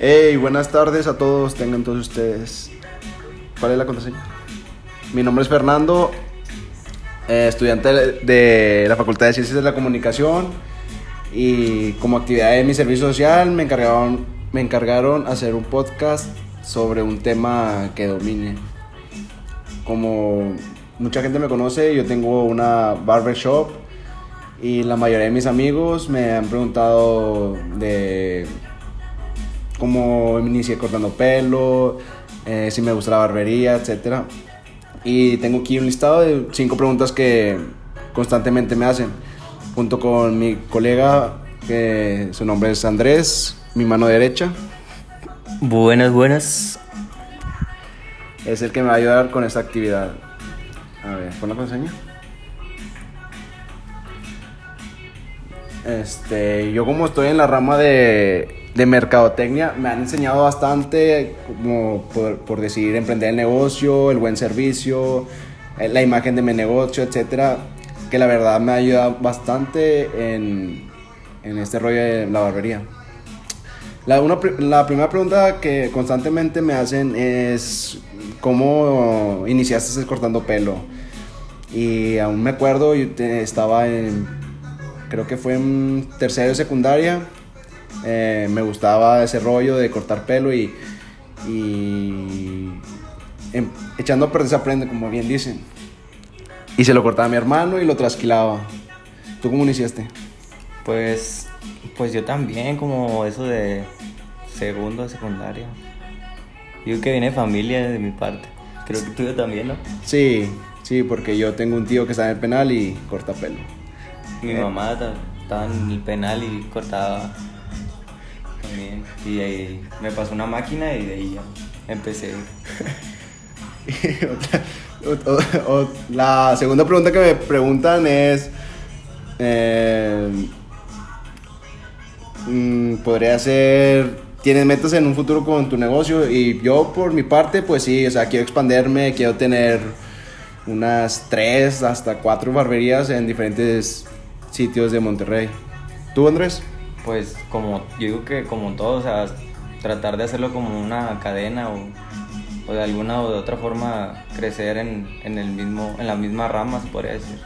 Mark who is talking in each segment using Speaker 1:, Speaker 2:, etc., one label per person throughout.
Speaker 1: Hey, buenas tardes a todos, tengan todos ustedes. ¿Cuál es la contraseña? Mi nombre es Fernando, eh, estudiante de la Facultad de Ciencias de la Comunicación y como actividad de mi servicio social me encargaron, me encargaron hacer un podcast sobre un tema que domine. Como mucha gente me conoce, yo tengo una barbershop y la mayoría de mis amigos me han preguntado de cómo inicié cortando pelo, eh, si me gusta la barbería, etc. Y tengo aquí un listado de cinco preguntas que constantemente me hacen, junto con mi colega, que su nombre es Andrés, mi mano derecha.
Speaker 2: Buenas, buenas.
Speaker 1: Es el que me va a ayudar con esta actividad. A ver, pon la contraseña. Este, yo como estoy en la rama de, mercadotecnia, me han enseñado bastante como por, por decidir emprender el negocio, el buen servicio, eh, la imagen de mi negocio, etcétera, que la verdad me ha ayudado bastante en, este rollo de la barbería. La primera pregunta que constantemente me hacen es cómo iniciaste cortando pelo. Y aún me acuerdo, yo te, estaba en, creo que fue en tercero de secundaria. Eh, me gustaba ese rollo de cortar pelo y, y em, echando a perder se aprende, como bien dicen. Y se lo cortaba a mi hermano y lo trasquilaba. ¿Tú cómo iniciaste?
Speaker 2: Pues, pues yo también, como eso de segundo de secundaria. Yo que viene de familia de mi parte. Creo que tú también, ¿no?
Speaker 1: Sí, sí, porque yo tengo un tío que está en el penal y corta pelo.
Speaker 2: Mi
Speaker 1: Eh.
Speaker 2: mamá ta- estaba en el penal y cortaba también. Y ahí me pasó una máquina y de ahí ya empecé.
Speaker 1: Otra- o- o- la segunda pregunta que me preguntan es, eh, podría ser, ¿tienes metas en un futuro con tu negocio? Y yo por mi parte, pues sí, o sea, quiero expanderme, quiero tener unas tres hasta cuatro barberías en diferentes sitios de Monterrey. ¿Tú, Andrés?
Speaker 2: Pues como yo digo que como todo, o sea, tratar de hacerlo como una cadena o, o de alguna o de otra forma crecer en, en el mismo, en la misma rama, se podría decir.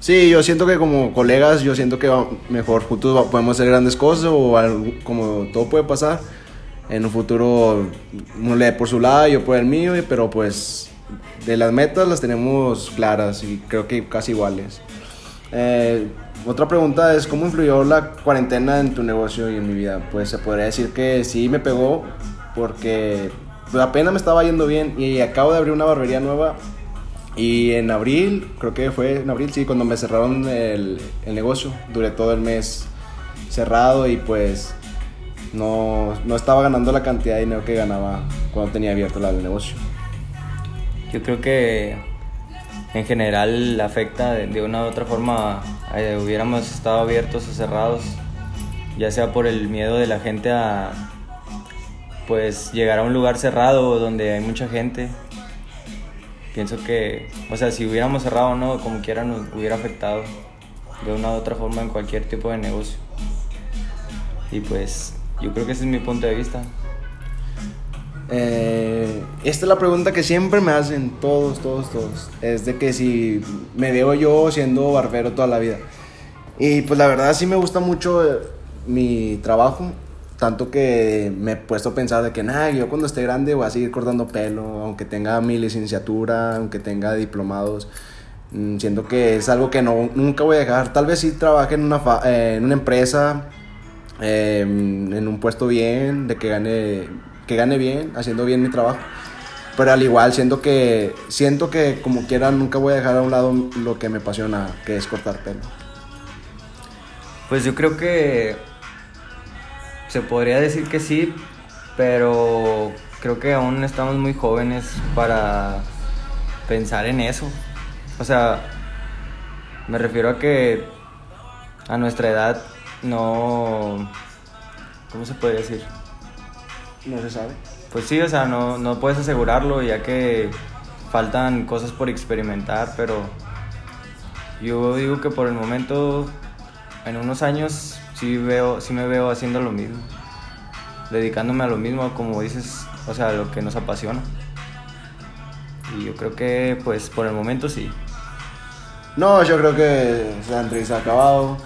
Speaker 1: Sí, yo siento que como colegas, yo siento que mejor juntos podemos hacer grandes cosas o algo- como todo puede pasar. En un futuro uno le dé por su lado, yo por el mío, pero pues de las metas las tenemos claras y creo que casi iguales. Eh, otra pregunta es, ¿cómo influyó la cuarentena en tu negocio y en mi vida? Pues se podría decir que sí me pegó porque pues, apenas me estaba yendo bien y acabo de abrir una barbería nueva y en abril, creo que fue en abril, sí, cuando me cerraron el, el negocio, duré todo el mes cerrado y pues no, no estaba ganando la cantidad de dinero que ganaba cuando tenía abierto el negocio.
Speaker 2: Yo creo que en general afecta de, una u otra forma, eh, hubiéramos estado abiertos o cerrados, ya sea por el miedo de la gente a pues llegar a un lugar cerrado donde hay mucha gente. Pienso que, o sea, si hubiéramos cerrado o no, como quiera nos hubiera afectado de una u otra forma en cualquier tipo de negocio. Y pues yo creo que ese es mi punto de vista.
Speaker 1: Eh, esta es la pregunta que siempre me hacen todos, todos, todos. Es de que si me veo yo siendo barbero toda la vida. Y pues la verdad sí me gusta mucho eh, mi trabajo. Tanto que me he puesto a pensar de que, nada, yo cuando esté grande voy a seguir cortando pelo, aunque tenga mi licenciatura, aunque tenga diplomados. Mm, Siento que es algo que no, nunca voy a dejar. Tal vez sí trabaje en una, eh, en una empresa, eh, en un puesto bien, de que gane, que gane bien, haciendo bien mi trabajo. Pero al igual siento que, siento que como quiera nunca voy a dejar a un lado lo que me apasiona, que es cortar pelo.
Speaker 2: Pues yo creo que se podría decir que sí, pero creo que aún estamos muy jóvenes para pensar en eso. O sea, me refiero a que a nuestra edad no... ¿Cómo se podría decir?
Speaker 1: No se sabe.
Speaker 2: Pues sí, o sea, no, no puedes asegurarlo ya que faltan cosas por experimentar, pero yo digo que por el momento, en unos años, sí, veo, sí me veo haciendo lo mismo. dedicándome a lo mismo, como dices, o sea, a lo que nos apasiona. Y yo creo que, pues, por el momento sí.
Speaker 1: No, yo creo que la entrevista ha acabado.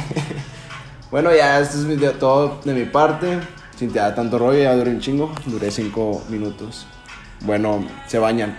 Speaker 1: bueno, ya esto es todo de mi parte. Sin te da tanto rollo, ya duré un chingo. Duré cinco minutos. Bueno, se bañan.